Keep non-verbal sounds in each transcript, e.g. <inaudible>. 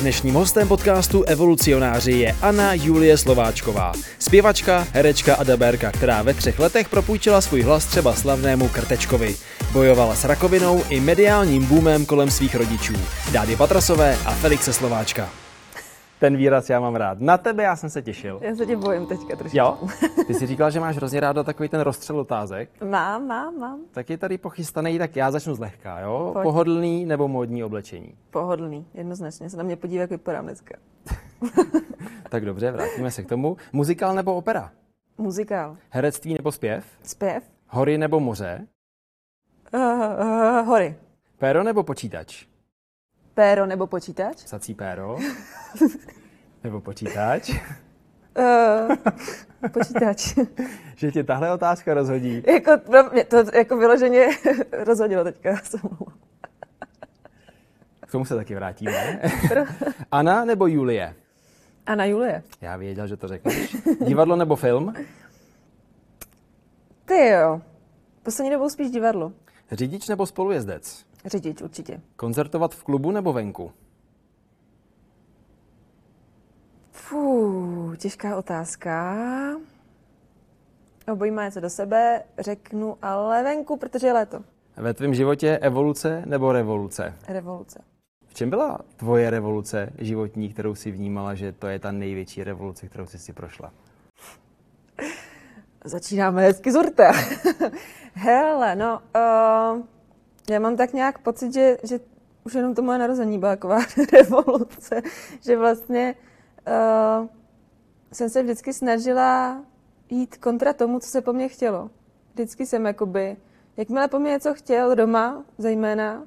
Dnešním hostem podcastu Evolucionáři je Anna Julie Slováčková, zpěvačka, herečka a dabérka, která ve třech letech propůjčila svůj hlas třeba slavnému Krtečkovi. Bojovala s rakovinou i mediálním boomem kolem svých rodičů, Dády Patrasové a Felixe Slováčka. Ten výraz já mám rád. Na tebe já jsem se těšil. Já se tě bojím teďka trošku. Jo? <laughs> Ty jsi říkal, že máš hrozně ráda takový ten rozstřel otázek. Mám, mám, mám. Tak je tady pochystaný, tak já začnu zlehka, jo? Pojď. Pohodlný nebo módní oblečení? Pohodlný, jednoznačně. Se na mě podívej, jak vypadám dneska. <laughs> Tak dobře, vrátíme se k tomu. Muzikál nebo opera? Muzikál. Herectví nebo zpěv? Zpěv. Hory nebo moře? Uh, uh, hory. Péro nebo počítač? Péro nebo počítač? Psací péro? <laughs> nebo počítač? Uh, počítač. <laughs> že tě tahle otázka rozhodí. jako, pro mě to jako vyloženě <laughs> rozhodilo teďka. K tomu se taky vrátíme. <laughs> Anna nebo Julie? A na Julie. Já věděl, že to řekneš. Divadlo nebo film? Ty jo. Poslední dobou spíš divadlo. Řidič nebo spolujezdec? Řidič určitě. Koncertovat v klubu nebo venku? Fú, těžká otázka. Obojí má něco do sebe, řeknu ale venku, protože je léto. Ve tvém životě evoluce nebo revoluce? Revoluce. V čem byla tvoje revoluce životní, kterou si vnímala, že to je ta největší revoluce, kterou jsi si prošla? <laughs> Začínáme hezky z hurta. <laughs> Hele, no, uh, já mám tak nějak pocit, že, že už jenom to moje narození byla taková <laughs> revoluce, že vlastně uh, jsem se vždycky snažila jít kontra tomu, co se po mně chtělo. Vždycky jsem jakoby, jakmile po mně něco chtěl doma, zejména,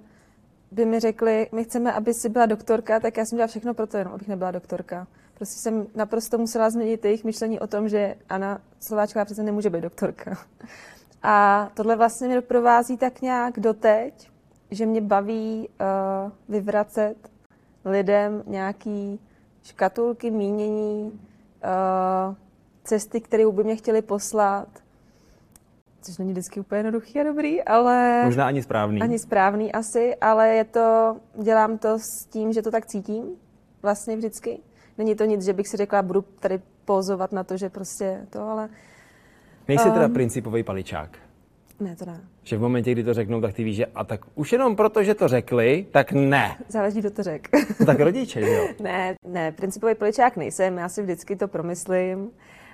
by mi řekli, my chceme, aby si byla doktorka, tak já jsem dělala všechno pro to, jenom abych nebyla doktorka. Prostě jsem naprosto musela změnit jejich myšlení o tom, že Anna Slováčková přece nemůže být doktorka. A tohle vlastně mě doprovází tak nějak doteď, že mě baví uh, vyvracet lidem nějaký škatulky, mínění, uh, cesty, které by mě chtěli poslat, což není vždycky úplně jednoduchý a dobrý, ale... Možná ani správný. Ani správný asi, ale je to, dělám to s tím, že to tak cítím vlastně vždycky. Není to nic, že bych si řekla, budu tady pozovat na to, že prostě to, ale Nejsi teda Um. principový paličák. Ne, to ne. Že v momentě, kdy to řeknou, tak ty víš, že a tak už jenom proto, že to řekli, tak ne. Záleží, kdo to řek. To tak rodiče, že jo? <laughs> ne, ne, principový poličák nejsem, já si vždycky to promyslím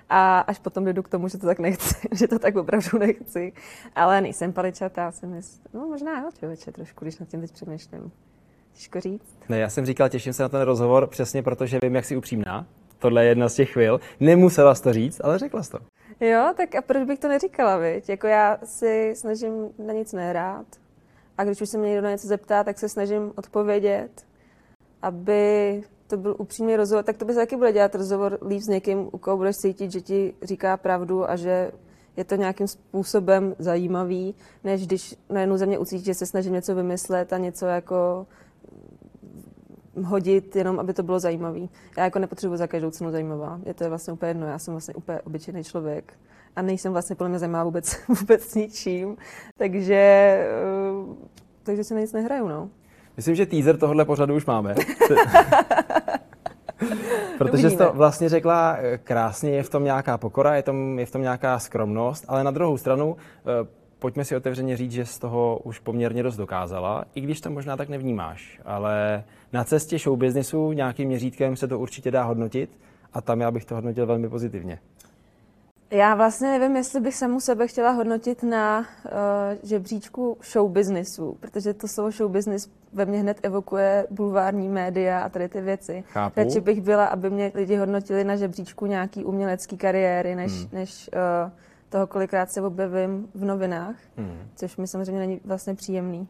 a až potom jdu k tomu, že to tak nechci, <laughs> že to tak opravdu nechci. Ale nejsem paličatá, jsem jest... no možná jo, člověče, trošku, když nad tím teď přemýšlím. Těžko říct. Ne, já jsem říkal, těším se na ten rozhovor přesně protože vím, jak jsi upřímná. Tohle je jedna z těch chvil. Nemusela jsi to říct, ale řekla jsi to. Jo, tak a proč bych to neříkala, viď? Jako já si snažím na nic nehrát. A když už se mě někdo na něco zeptá, tak se snažím odpovědět, aby to byl upřímný rozhovor. Tak to by se taky bude dělat rozhovor líp s někým, u koho budeš cítit, že ti říká pravdu a že je to nějakým způsobem zajímavý, než když najednou ze mě ucítíš, že se snažím něco vymyslet a něco jako hodit, jenom aby to bylo zajímavý. Já jako nepotřebuji za každou cenu zajímavá. Je to vlastně úplně jedno. Já jsem vlastně úplně obyčejný člověk a nejsem vlastně podle mě zajímavá vůbec, <laughs> vůbec ničím. Takže, eh, takže si na nic nehraju, no. Myslím, že teaser tohohle pořadu už máme. <laughs> Protože jsi to vlastně řekla eh, krásně, je v tom nějaká pokora, je, tom, je v tom nějaká skromnost, ale na druhou stranu, eh, pojďme si otevřeně říct, že z toho už poměrně dost dokázala, i když to možná tak nevnímáš, ale na cestě showbiznisu nějakým měřítkem se to určitě dá hodnotit a tam já bych to hodnotil velmi pozitivně. Já vlastně nevím, jestli bych samu sebe chtěla hodnotit na uh, žebříčku showbiznisu, protože to slovo showbiznis ve mně hned evokuje bulvární média a tady ty věci. Chápu. Radši bych byla, aby mě lidi hodnotili na žebříčku nějaký umělecký kariéry, než, Hmm. než uh, toho, kolikrát se objevím v novinách, Hmm. což mi samozřejmě není vlastně příjemný.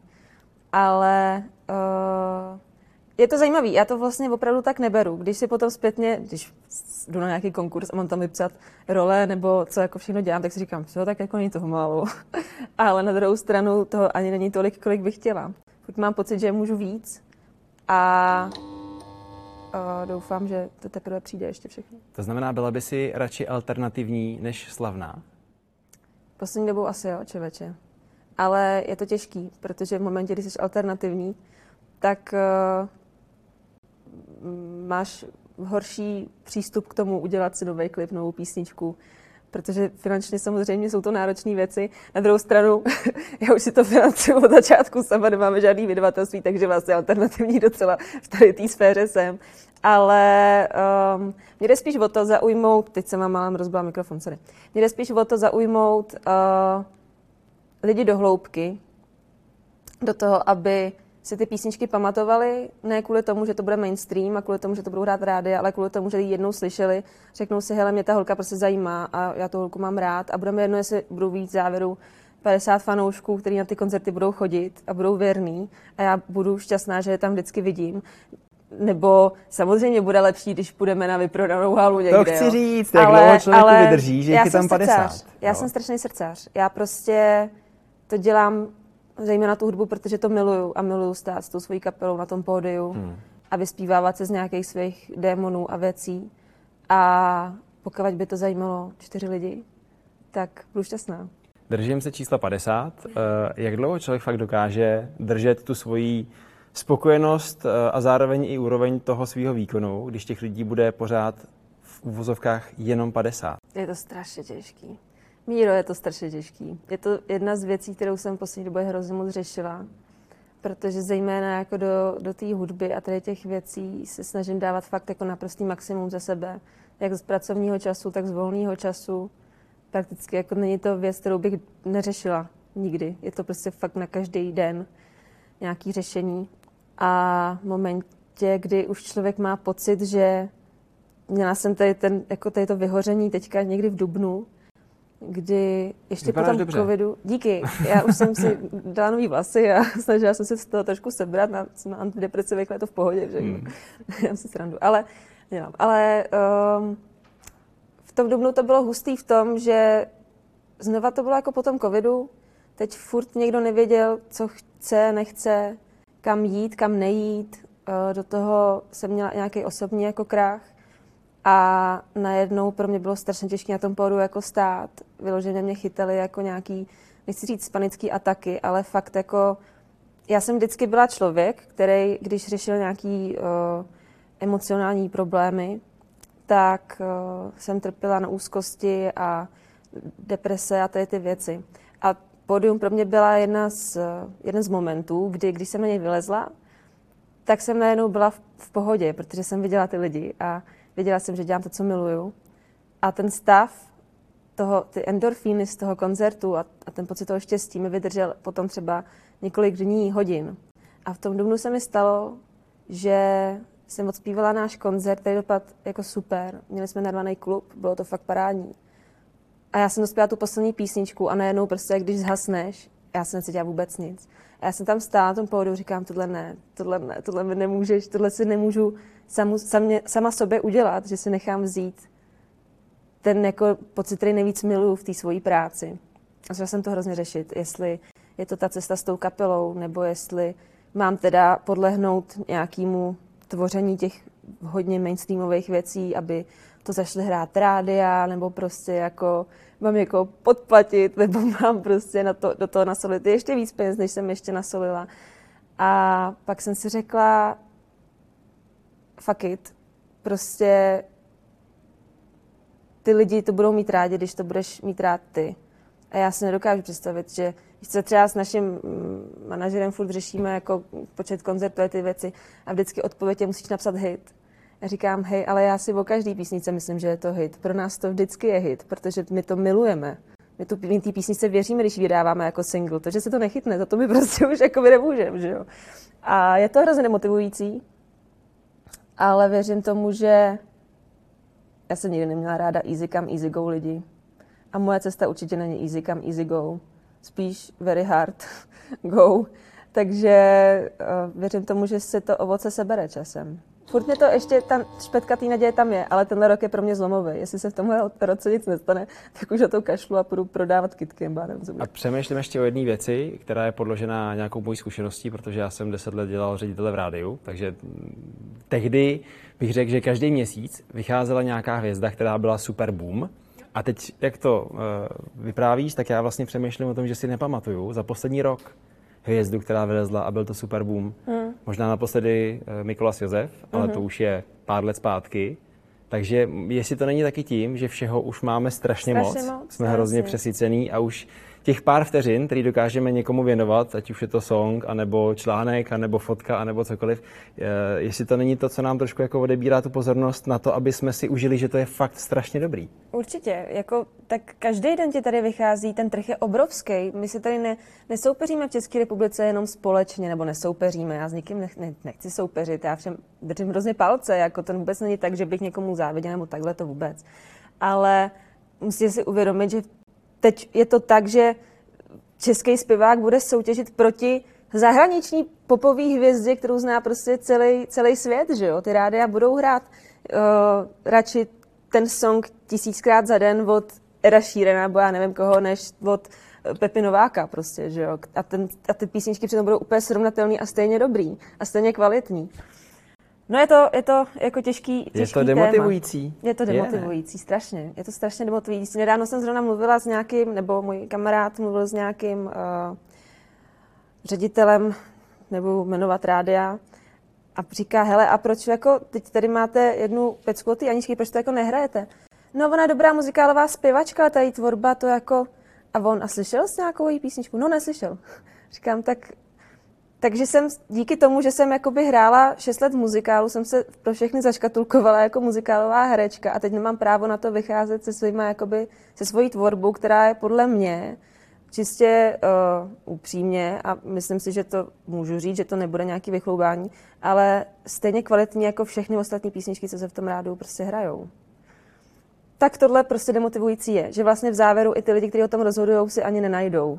Ale uh, je to zajímavý, já to vlastně opravdu tak neberu. Když si potom zpětně, když jdu na nějaký konkurs a mám tam vypsat role nebo co jako všechno dělám, tak si říkám, co tak jako není toho málo. <laughs> Ale na druhou stranu toho ani není tolik, kolik bych chtěla. Furt mám pocit, že můžu víc a uh, doufám, že to teprve přijde ještě všechno. To znamená, byla by si radši alternativní než slavná? Poslední dobou asi jo, čeveče. Ale je to těžký, protože v momentě, kdy jsi alternativní, tak uh, máš horší přístup k tomu udělat si nový klip, novou písničku, protože finančně samozřejmě jsou to náročné věci. Na druhou stranu, <laughs> já už si to financuju od začátku sama, nemáme žádný vydavatelství, takže vlastně alternativní docela v tady té sféře jsem. Ale um, mě jde spíš o to zaujmout, teď jsem vám málem rozbila mikrofon, sorry. Mě jde spíš o to zaujmout uh, lidi do hloubky, do toho, aby si ty písničky pamatovali, ne kvůli tomu, že to bude mainstream a kvůli tomu, že to budou hrát rádi, ale kvůli tomu, že ji jednou slyšeli, řeknou si, hele, mě ta holka prostě zajímá a já tu holku mám rád a budeme jedno, jestli budou víc závěru 50 fanoušků, kteří na ty koncerty budou chodit a budou věrný a já budu šťastná, že je tam vždycky vidím. Nebo samozřejmě bude lepší, když půjdeme na vyprodanou halu někde. To chci říct, jak ale, dlouho ale vydrží, že je tam 50. Srdcař. Já jo. jsem strašný srdcař. Já prostě to dělám zejména tu hudbu, protože to miluju a miluju stát s tou svojí kapelou na tom pódiu hmm. a vyspívávat se z nějakých svých démonů a věcí. A pokud by to zajímalo čtyři lidi, tak budu šťastná. Držím se čísla 50. Eh, jak dlouho člověk fakt dokáže držet tu svoji spokojenost eh, a zároveň i úroveň toho svého výkonu, když těch lidí bude pořád v uvozovkách jenom 50? Je to strašně těžký. Míro, je to strašně těžký. Je to jedna z věcí, kterou jsem poslední době hrozně moc řešila, protože zejména jako do, do té hudby a tady těch věcí se snažím dávat fakt jako naprostý maximum ze sebe, jak z pracovního času, tak z volného času. Prakticky jako není to věc, kterou bych neřešila nikdy. Je to prostě fakt na každý den nějaký řešení. A v momentě, kdy už člověk má pocit, že měla jsem tady, ten, jako tady to vyhoření teďka někdy v Dubnu, kdy ještě Vypadáš po tom dobře. covidu, díky, já už jsem si <laughs> dala nový vlasy a <laughs> snažila jsem se z toho trošku sebrat, na, na antidepresivech, je to v pohodě, že hmm. <laughs> já si srandu, ale dělám. Ale um, v tom dubnu to bylo hustý v tom, že znova to bylo jako po tom covidu, teď furt někdo nevěděl, co chce, nechce, kam jít, kam nejít, uh, do toho jsem měla nějaký osobní jako krách, a najednou pro mě bylo strašně těžké na tom pódu jako stát. Vyloženě mě chytali jako nějaký, nechci říct panický ataky, ale fakt jako, já jsem vždycky byla člověk, který, když řešil nějaký uh, emocionální problémy, tak uh, jsem trpěla na úzkosti a deprese a tady ty věci. A pódium pro mě byla jedna z, jeden z momentů, kdy, když jsem na něj vylezla, tak jsem najednou byla v, v pohodě, protože jsem viděla ty lidi a Věděla jsem, že dělám to, co miluju. A ten stav, toho, ty endorfíny z toho koncertu a, a ten pocit toho štěstí mi vydržel potom třeba několik dní, hodin. A v tom dubnu se mi stalo, že jsem odspívala náš koncert, který dopadl jako super. Měli jsme narvaný klub, bylo to fakt parádní. A já jsem dospěla tu poslední písničku a najednou prostě, když zhasneš, já jsem necítila vůbec nic. A já jsem tam stála na tom pódiu, říkám, tohle ne, tohle ne, tohle mi nemůžeš, tohle si nemůžu samu, samě, sama sobě udělat, že si nechám vzít ten jako pocit, který nejvíc miluju v té svojí práci. A začala jsem to hrozně řešit, jestli je to ta cesta s tou kapelou, nebo jestli mám teda podlehnout nějakému tvoření těch hodně mainstreamových věcí, aby to zašli hrát rádia, nebo prostě jako mám jako podplatit, <laughs> nebo mám prostě na to, do toho nasolit ještě víc peněz, než jsem ještě nasolila. A pak jsem si řekla, fuck it, prostě ty lidi to budou mít rádi, když to budeš mít rád ty. A já si nedokážu představit, že se třeba s naším mm, manažerem furt řešíme jako počet koncertů a ty věci a vždycky odpověď je, musíš napsat hit. Já říkám, hej, ale já si o každý písnice myslím, že je to hit. Pro nás to vždycky je hit, protože my to milujeme. My tu my písnice věříme, když vydáváme jako single. To, že se to nechytne, za to my <laughs> prostě už jako nemůžeme, že jo. A je to hrozně nemotivující, ale věřím tomu, že já jsem nikdy neměla ráda easy come, easy go lidi. A moje cesta určitě není easy come, easy go. Spíš very hard <laughs> go. Takže uh, věřím tomu, že se to ovoce sebere časem. Furt mě to ještě, ta špetka té naděje tam je, ale tenhle rok je pro mě zlomový. Jestli se v tomhle roce nic nestane, <laughs> tak už o to kašlu a půjdu prodávat kitky. A přemýšlím ještě o jedné věci, která je podložena nějakou mojí zkušeností, protože já jsem deset let dělal ředitele v rádiu, takže tehdy bych řekl, že každý měsíc vycházela nějaká hvězda, která byla super boom. A teď, jak to uh, vyprávíš, tak já vlastně přemýšlím o tom, že si nepamatuju za poslední rok hvězdu, která vylezla a byl to super boom. Hmm. Možná naposledy eh, Mikolas Josef, ale mm-hmm. to už je pár let zpátky. Takže jestli to není taky tím, že všeho už máme strašně, strašně moc, moc, jsme hrozně přesycený a už těch pár vteřin, který dokážeme někomu věnovat, ať už je to song, anebo článek, anebo fotka, anebo cokoliv, jestli to není to, co nám trošku jako odebírá tu pozornost na to, aby jsme si užili, že to je fakt strašně dobrý. Určitě, jako tak každý den ti tady vychází, ten trh je obrovský. My si tady ne, nesoupeříme v České republice jenom společně, nebo nesoupeříme, já s nikým nech, ne, nechci soupeřit, já všem držím hrozně palce, jako to vůbec není tak, že bych někomu záviděl, nebo takhle to vůbec. Ale musíte si uvědomit, že teď je to tak, že český zpěvák bude soutěžit proti zahraniční popové hvězdě, kterou zná prostě celý, celý svět, že jo? Ty rádia budou hrát uh, radši ten song tisíckrát za den od Era Sheerana, nebo já nevím koho, než od Pepi Nováka prostě, že jo? A, ten, a ty písničky přitom budou úplně srovnatelný a stejně dobrý a stejně kvalitní. No je to, je to jako těžký, těžký Je to demotivující. Téma. Je to demotivující, je. strašně. Je to strašně demotivující. Nedávno jsem zrovna mluvila s nějakým, nebo můj kamarád mluvil s nějakým uh, ředitelem, nebo jmenovat rádia, a říká, hele, a proč jako, teď tady máte jednu pecku od té Aničky, proč to jako nehrajete? No, ona je dobrá muzikálová zpěvačka, ale ta její tvorba, to jako... A on, a slyšel jsi nějakou její písničku? No, neslyšel. <laughs> Říkám, tak takže jsem díky tomu, že jsem jakoby hrála 6 let v muzikálu, jsem se pro všechny zaškatulkovala jako muzikálová herečka a teď nemám právo na to vycházet se svýma, jakoby, se svojí tvorbou, která je podle mě čistě uh, upřímně a myslím si, že to můžu říct, že to nebude nějaký vychloubání, ale stejně kvalitní jako všechny ostatní písničky, co se v tom rádu prostě hrajou. Tak tohle prostě demotivující je, že vlastně v závěru i ty lidi, kteří o tom rozhodují, si ani nenajdou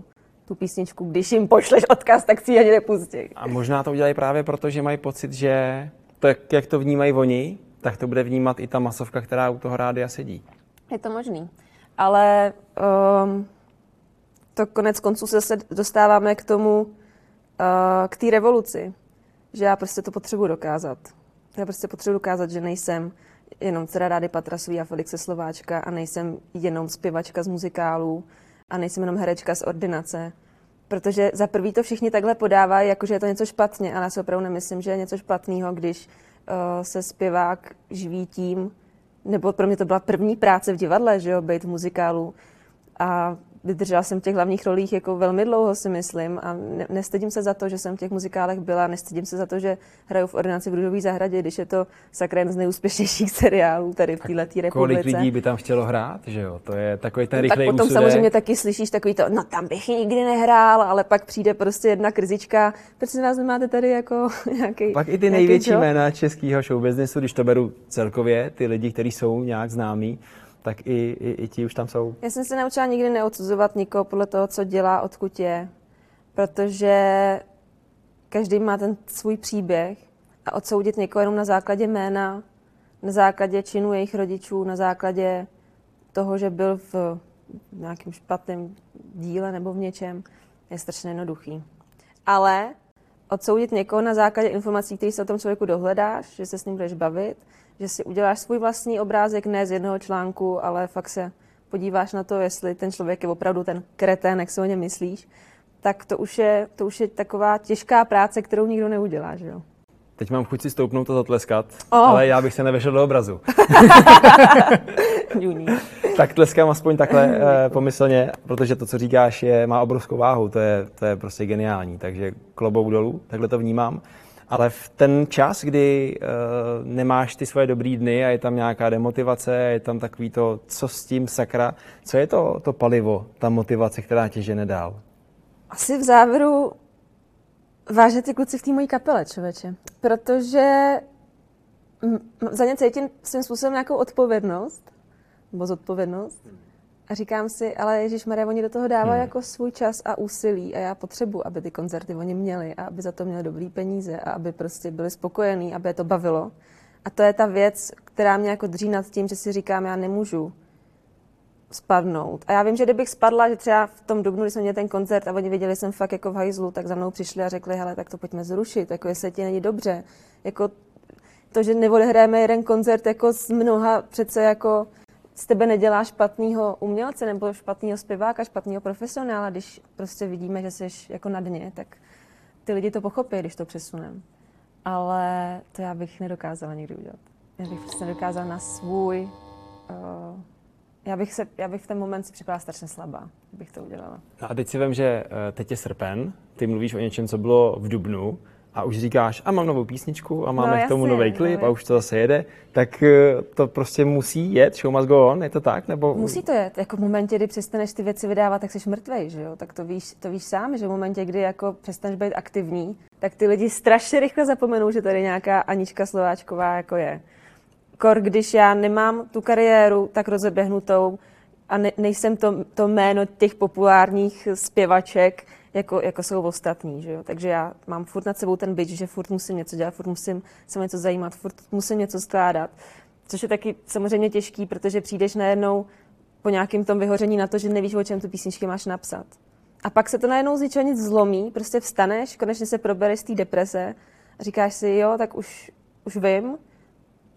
tu písničku, když jim pošleš odkaz, tak si ji ani nepustí. A možná to udělají právě proto, že mají pocit, že tak, jak to vnímají oni, tak to bude vnímat i ta masovka, která u toho rádia sedí. Je to možný. Ale um, to konec konců se dostáváme k tomu, uh, k té revoluci, že já prostě to potřebuji dokázat. Já prostě potřebuji dokázat, že nejsem jenom dcera Rády Patrasový a Felixe Slováčka a nejsem jenom zpěvačka z muzikálů, a nejsem jenom herečka z ordinace. Protože za prvý to všichni takhle podávají, jakože je to něco špatně, ale já si opravdu nemyslím, že je něco špatného, když uh, se zpěvák živí tím, nebo pro mě to byla první práce v divadle, že jo, být v muzikálu. A vydržela jsem v těch hlavních rolích jako velmi dlouho, si myslím, a ne, nestydím se za to, že jsem v těch muzikálech byla, nestydím se za to, že hraju v ordinaci v Rudové zahradě, když je to sakra z nejúspěšnějších <laughs> seriálů tady v této republice. Kolik lidí by tam chtělo hrát, že jo? To je takový ten rychlej Tak potom úsudek. samozřejmě taky slyšíš takový to, no tam bych nikdy nehrál, ale pak přijde prostě jedna krzička, proč si nás nemáte tady jako <laughs> nějaký Pak i ty největší jména českého showbiznesu, když to beru celkově, ty lidi, kteří jsou nějak známí, tak i, i, i ti už tam jsou. Já jsem se naučila nikdy neodsuzovat nikoho podle toho, co dělá, odkud je, protože každý má ten svůj příběh a odsoudit někoho jenom na základě jména, na základě činu jejich rodičů, na základě toho, že byl v nějakém špatném díle nebo v něčem, je strašně jednoduchý. Ale odsoudit někoho na základě informací, které se o tom člověku dohledáš, že se s ním budeš bavit, že si uděláš svůj vlastní obrázek ne z jednoho článku, ale fakt se podíváš na to, jestli ten člověk je opravdu ten kretén, jak se o něm myslíš, tak to už je, to už je taková těžká práce, kterou nikdo neudělá, že jo? Teď mám chuť si stoupnout a zatleskat, oh. ale já bych se nevešel do obrazu. <laughs> tak tleskám aspoň takhle eh, pomyslně, protože to, co říkáš, je, má obrovskou váhu, to je, to je prostě geniální, takže klobouk dolů, takhle to vnímám. Ale v ten čas, kdy uh, nemáš ty svoje dobrý dny a je tam nějaká demotivace, je tam takový to, co s tím sakra, co je to, to palivo, ta motivace, která tě žene dál? Asi v závěru váže ty kluci v té mojí kapele, člověče. Protože za ně cítím svým způsobem nějakou odpovědnost, nebo zodpovědnost. A říkám si, ale Ježíš Maria, oni do toho dávají hmm. jako svůj čas a úsilí a já potřebuji, aby ty koncerty oni měli a aby za to měli dobrý peníze a aby prostě byli spokojení, aby je to bavilo. A to je ta věc, která mě jako dří nad tím, že si říkám, já nemůžu spadnout. A já vím, že kdybych spadla, že třeba v tom dubnu, když jsme měli ten koncert a oni viděli, že jsem fakt jako v hajzlu, tak za mnou přišli a řekli, hele, tak to pojďme zrušit, jako jestli ti není dobře. Jako to, že neodehráme jeden koncert jako z mnoha přece jako z tebe nedělá špatného umělce nebo špatného zpěváka, špatného profesionála, když prostě vidíme, že jsi jako na dně, tak ty lidi to pochopí, když to přesuneme. ale to já bych nedokázala nikdy udělat. Já bych prostě nedokázala na svůj... Uh, já bych, se, já bych v ten moment si připadala strašně slabá, bych to udělala. No a teď si vím, že uh, teď je srpen, ty mluvíš o něčem, co bylo v Dubnu, a už říkáš, a mám novou písničku a máme no, k tomu nový klip no, a už to zase jede, tak eh, to prostě musí jet, show must go on, je to tak? Nebo... Musí to jet, jako v momentě, kdy přestaneš ty věci vydávat, tak jsi mrtvej, že jo? Tak to víš, to víš sám, že v momentě, kdy jako přestaneš být aktivní, tak ty lidi strašně rychle zapomenou, že tady nějaká Anička Slováčková jako je. Kor, když já nemám tu kariéru tak rozeběhnutou a ne, nejsem to, to jméno těch populárních zpěvaček, jako, jako jsou ostatní. Že jo? Takže já mám furt nad sebou ten byč, že furt musím něco dělat, furt musím se něco zajímat, furt musím něco skládat. Což je taky samozřejmě těžký, protože přijdeš najednou po nějakém tom vyhoření na to, že nevíš, o čem tu písničky máš napsat. A pak se to najednou z ničeho nic zlomí, prostě vstaneš, konečně se probereš z té deprese a říkáš si, jo, tak už, už vím.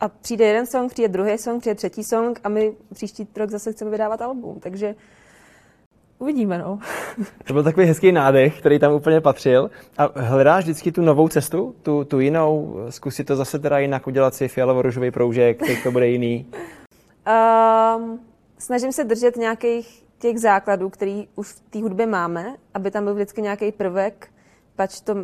A přijde jeden song, přijde druhý song, přijde třetí song a my příští rok zase chceme vydávat album. Takže Uvidíme, no. <laughs> To byl takový hezký nádech, který tam úplně patřil. A hledáš vždycky tu novou cestu, tu, tu jinou? Zkusit to zase teda jinak udělat si fialovo-ružový proužek, teď to bude jiný? Um, <laughs> snažím se držet nějakých těch základů, který už v té hudbě máme, aby tam byl vždycky nějaký prvek, pač to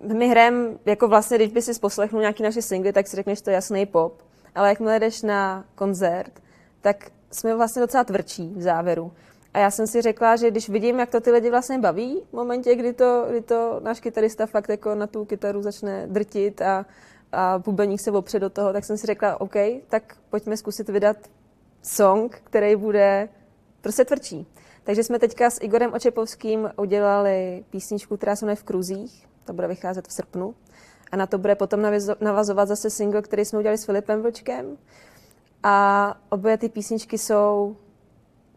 my hrajeme, jako vlastně, když by si poslechnul nějaký naše singly, tak si řekneš, to je jasný pop, ale jakmile jdeš na koncert, tak jsme vlastně docela tvrdší v závěru. A já jsem si řekla, že když vidím, jak to ty lidi vlastně baví, v momentě, kdy to, kdy to náš kytarista fakt jako na tu kytaru začne drtit a, a bubeník se opře do toho, tak jsem si řekla, OK, tak pojďme zkusit vydat song, který bude prostě tvrdší. Takže jsme teďka s Igorem Očepovským udělali písničku, která se jmenuje V kruzích, to bude vycházet v srpnu. A na to bude potom navazovat zase single, který jsme udělali s Filipem Vlčkem. A obě ty písničky jsou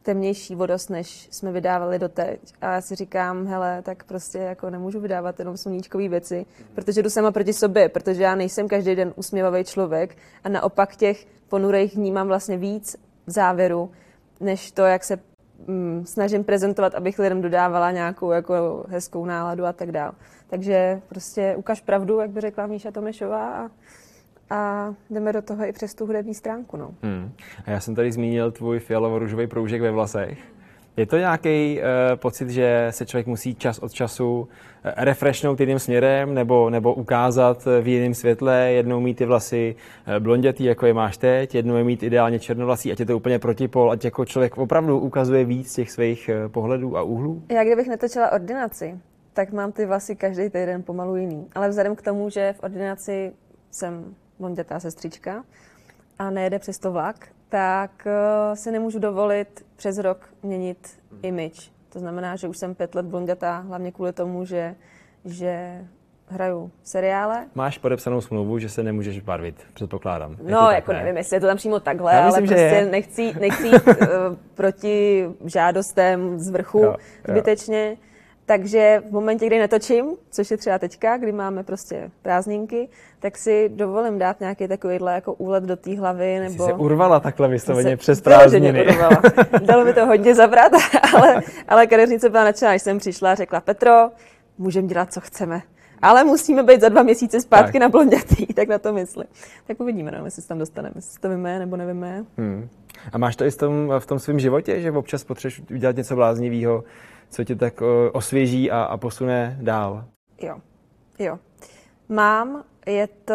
temnější vodost, než jsme vydávali doteď. A já si říkám, hele, tak prostě jako nemůžu vydávat jenom sluníčkové věci, protože jdu sama proti sobě, protože já nejsem každý den usměvavý člověk a naopak těch ponurejch vnímám vlastně víc v závěru, než to, jak se mm, snažím prezentovat, abych lidem dodávala nějakou jako hezkou náladu a tak dále. Takže prostě ukaž pravdu, jak by řekla Míša Tomešová a a jdeme do toho i přes tu hudební stránku. No. Hmm. A já jsem tady zmínil tvůj fialovo-růžový proužek ve vlasech. Je to nějaký uh, pocit, že se člověk musí čas od času uh, refreshnout jiným směrem nebo, nebo ukázat v jiném světle, jednou mít ty vlasy uh, blondětý, jako je máš teď, jednou je mít ideálně černovlasý, ať je to úplně protipol, ať jako člověk opravdu ukazuje víc těch svých uh, pohledů a úhlů? Já kdybych netočila ordinaci, tak mám ty vlasy každý týden pomalu jiný. Ale vzhledem k tomu, že v ordinaci jsem blondětá sestřička a nejede přes to vlak, tak uh, si nemůžu dovolit přes rok měnit image. To znamená, že už jsem pět let blondětá, hlavně kvůli tomu, že, že hraju seriále. Máš podepsanou smlouvu, že se nemůžeš barvit, předpokládám. Je no, jako ne? nevím, jestli je to tam přímo takhle, Já myslím, ale prostě je. nechci, nechci <laughs> jít uh, proti žádostem z vrchu jo, zbytečně. Jo. Takže v momentě, kdy netočím, což je třeba teďka, kdy máme prostě prázdninky, tak si dovolím dát nějaký takovýhle jako úlet do té hlavy. Nebo... Jsi se urvala takhle vysloveně přes prázdniny. Dalo mi to hodně zabrat, <laughs> ale, ale kadeřnice byla nadšená, když jsem přišla a řekla, Petro, můžeme dělat, co chceme. Ale musíme být za dva měsíce zpátky tak. na blondětý, <laughs> tak na to mysli. Tak uvidíme, no, jestli se tam dostaneme, jestli to víme nebo nevíme. Hmm. A máš to i v tom, v tom svém životě, že občas potřebuješ udělat něco bláznivého, co tě tak osvěží a, a posune dál? Jo, jo. Mám, je to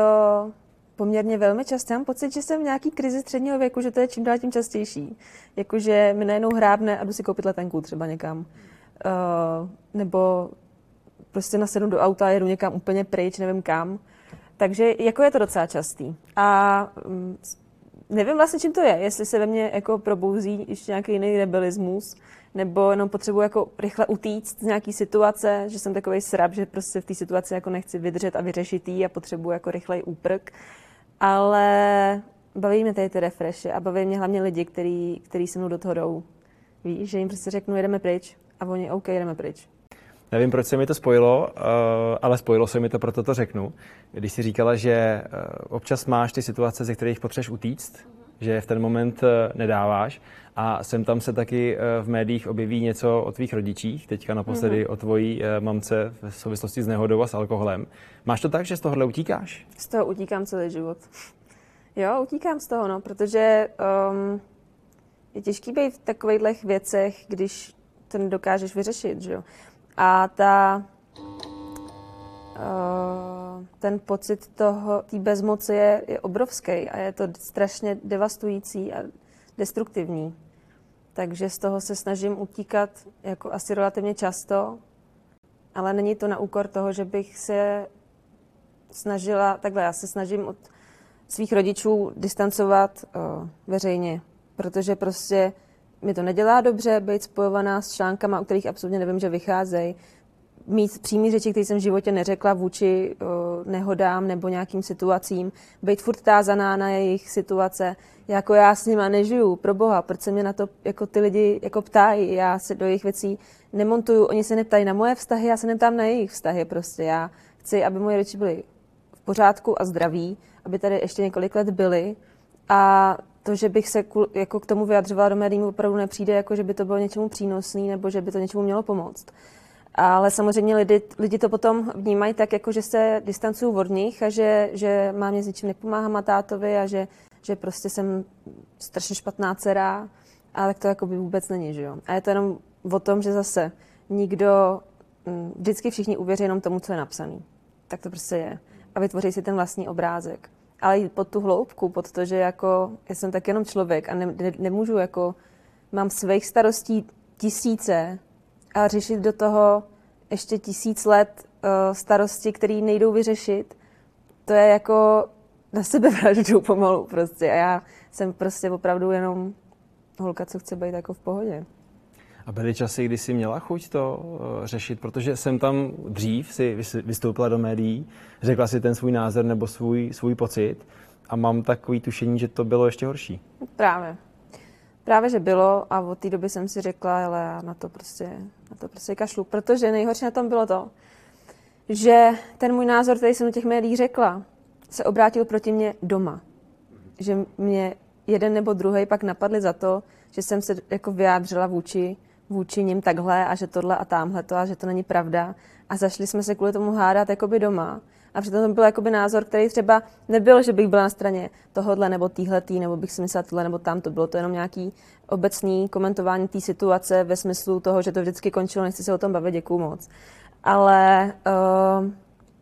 poměrně velmi často. Mám pocit, že jsem v nějaký krizi středního věku, že to je čím dál tím častější. Jakože mi najednou hrábne a jdu si koupit letenku třeba někam. Uh, nebo prostě nasednu do auta a jedu někam úplně pryč, nevím kam. Takže jako je to docela častý. A um, nevím vlastně, čím to je. Jestli se ve mně jako probouzí ještě nějaký jiný rebelismus, nebo jenom potřebuji jako rychle utíct z nějaký situace, že jsem takový srab, že prostě v té situaci jako nechci vydržet a vyřešit jí a potřebuji jako rychlej úprk. Ale baví mě tady ty refreshy a baví mě hlavně lidi, který, který se mnou do toho jdou. Víš, že jim prostě řeknu, jedeme pryč a oni, OK, jdeme pryč. Nevím, proč se mi to spojilo, eh, ale spojilo se mi to, proto to řeknu. Když jsi říkala, že eh, občas máš ty situace, ze kterých potřebuješ utíct, že v ten moment eh, nedáváš. A sem tam se taky eh, v médiích objeví něco o tvých rodičích, teďka naposledy mm-hmm. o tvojí mamce v souvislosti s nehodou a s alkoholem. Máš to tak, že z tohohle utíkáš? Z toho utíkám celý život. Jo, utíkám z toho, no, protože um, je těžký být v takových věcech, když to nedokážeš vyřešit, že jo. A ta, uh, ten pocit toho, té bezmoci je, je obrovský a je to strašně devastující a destruktivní. Takže z toho se snažím utíkat jako asi relativně často, ale není to na úkor toho, že bych se snažila, takhle já se snažím od svých rodičů distancovat uh, veřejně, protože prostě mi to nedělá dobře být spojovaná s článkama, o kterých absolutně nevím, že vycházejí. Mít přímý řeči, které jsem v životě neřekla vůči uh, nehodám nebo nějakým situacím. Být furt tázaná na jejich situace. Jako já s nima nežiju, pro boha, proč se mě na to jako ty lidi jako ptají. Já se do jejich věcí nemontuju, oni se neptají na moje vztahy, já se neptám na jejich vztahy prostě. Já chci, aby moje rodiče byli v pořádku a zdraví, aby tady ještě několik let byli a to, že bych se jako k tomu vyjadřovala do médií, opravdu nepřijde, jako že by to bylo něčemu přínosný nebo že by to něčemu mělo pomoct. Ale samozřejmě lidi, lidi to potom vnímají tak, jako že se distancují od nich a že, že mámě s ničím nepomáhám a tátovi a že, že prostě jsem strašně špatná dcera. A tak to jako by vůbec není, že jo. A je to jenom o tom, že zase nikdo, mm, vždycky všichni uvěří jenom tomu, co je napsaný. Tak to prostě je. A vytvoří si ten vlastní obrázek ale jít pod tu hloubku, pod to, že jako já jsem tak jenom člověk a ne, ne, nemůžu jako, mám svých starostí tisíce a řešit do toho ještě tisíc let uh, starosti, které nejdou vyřešit, to je jako na sebe vraždou pomalu prostě. A já jsem prostě opravdu jenom holka, co chce být jako v pohodě. A byly časy, kdy jsi měla chuť to uh, řešit, protože jsem tam dřív si vystoupila do médií, řekla si ten svůj názor nebo svůj, svůj pocit a mám takový tušení, že to bylo ještě horší. Právě. Právě, že bylo a od té doby jsem si řekla, ale já na to prostě, na to prostě kašlu, protože nejhorší na tom bylo to, že ten můj názor, který jsem do těch médií řekla, se obrátil proti mě doma. Že mě jeden nebo druhý pak napadli za to, že jsem se jako vyjádřila vůči vůči ním takhle a že tohle a tamhle to a že to není pravda. A zašli jsme se kvůli tomu hádat jakoby doma. A přitom to byl jakoby názor, který třeba nebyl, že bych byla na straně tohohle nebo týhletý, nebo bych si myslela tohle nebo tam. To bylo to jenom nějaký obecný komentování té situace ve smyslu toho, že to vždycky končilo, nechci se o tom bavit, děkuju moc. Ale uh,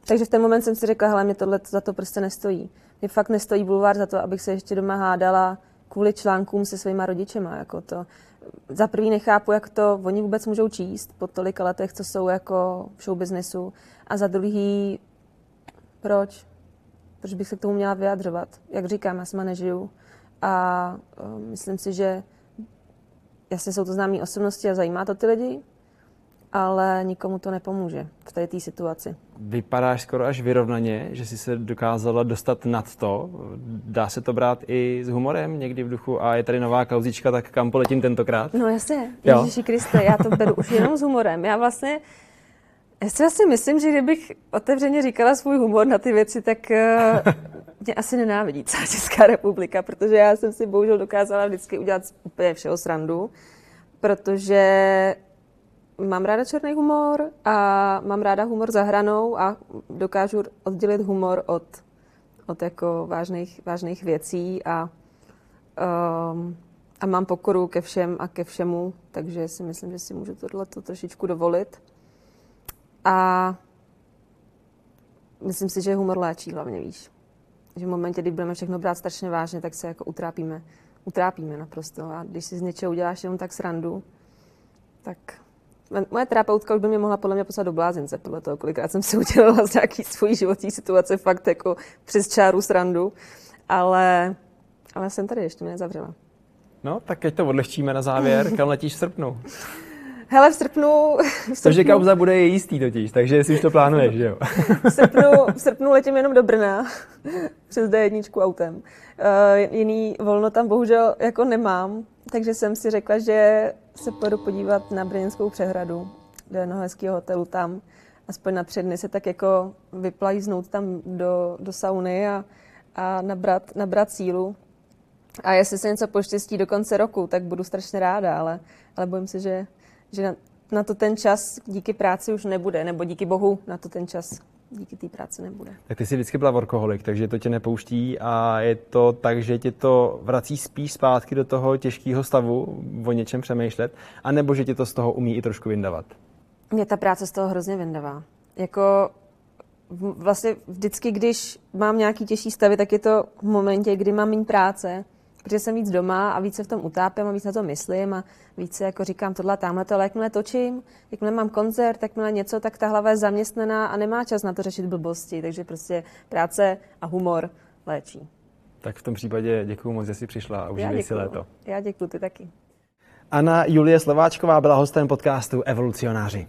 takže v ten moment jsem si řekla, hele, mě tohle za to prostě nestojí. Mě fakt nestojí bulvár za to, abych se ještě doma hádala kvůli článkům se svýma rodičema. Jako to za prvý nechápu, jak to oni vůbec můžou číst po tolika letech, co jsou jako v showbiznesu. A za druhý, proč? Proč bych se k tomu měla vyjadřovat? Jak říkám, já sama nežiju. A uh, myslím si, že jasně jsou to známé osobnosti a zajímá to ty lidi, ale nikomu to nepomůže v té situaci. Vypadáš skoro až vyrovnaně, že jsi se dokázala dostat nad to. Dá se to brát i s humorem někdy v duchu a je tady nová kauzička, tak kam poletím tentokrát? No jasně, Ježíši Kriste, já to beru už jenom s humorem. Já vlastně, já si asi myslím, že kdybych otevřeně říkala svůj humor na ty věci, tak uh, <laughs> mě asi nenávidí celá Česká republika, protože já jsem si bohužel dokázala vždycky udělat úplně všeho srandu, protože mám ráda černý humor a mám ráda humor za hranou a dokážu oddělit humor od, od jako vážných, vážných věcí a, um, a mám pokoru ke všem a ke všemu, takže si myslím, že si můžu tohle trošičku dovolit. A myslím si, že humor léčí hlavně, víš. Že v momentě, kdy budeme všechno brát strašně vážně, tak se jako utrápíme. Utrápíme naprosto. A když si z něčeho uděláš jenom tak srandu, tak Moje terapeutka už by mě mohla podle mě poslat do blázince, podle toho, kolikrát jsem si udělala z nějaký svůj životní situace fakt jako přes čáru srandu, ale, ale jsem tady, ještě mě nezavřela. No, tak teď to odlehčíme na závěr. Kam letíš v srpnu? Hele, v srpnu... <laughs> V srpnu... To, že kauza bude je jistý totiž, takže si už to plánuješ, že jo? <laughs> v, srpnu, v srpnu letím jenom do Brna <laughs> přes D1 autem. Uh, jiný volno tam bohužel jako nemám, takže jsem si řekla, že se pojedu podívat na Brněnskou přehradu do jednoho hezkého hotelu tam. Aspoň na tři dny se tak jako vyplajznout tam do, do sauny a, a nabrat, nabrat sílu. A jestli se něco poštěstí do konce roku, tak budu strašně ráda, ale, ale bojím se, že, že na, na to ten čas díky práci už nebude, nebo díky bohu na to ten čas díky té práci nebude. Tak ty jsi vždycky byla workoholik, takže to tě nepouští a je to tak, že tě to vrací spíš zpátky do toho těžkého stavu o něčem přemýšlet, anebo že tě to z toho umí i trošku vyndavat? Mě ta práce z toho hrozně vyndavá. Jako vlastně vždycky, když mám nějaký těžší stavy, tak je to v momentě, kdy mám méně práce, protože jsem víc doma a víc se v tom utápím a víc na to myslím a víc se jako říkám tohle, tamhle to, ale jakmile točím, jakmile mám koncert, jakmile něco, tak ta hlava je zaměstnaná a nemá čas na to řešit blbosti, takže prostě práce a humor léčí. Tak v tom případě děkuji moc, že jsi přišla a užívej si léto. Já děkuji, ty taky. Anna Julie Slováčková byla hostem podcastu Evolucionáři.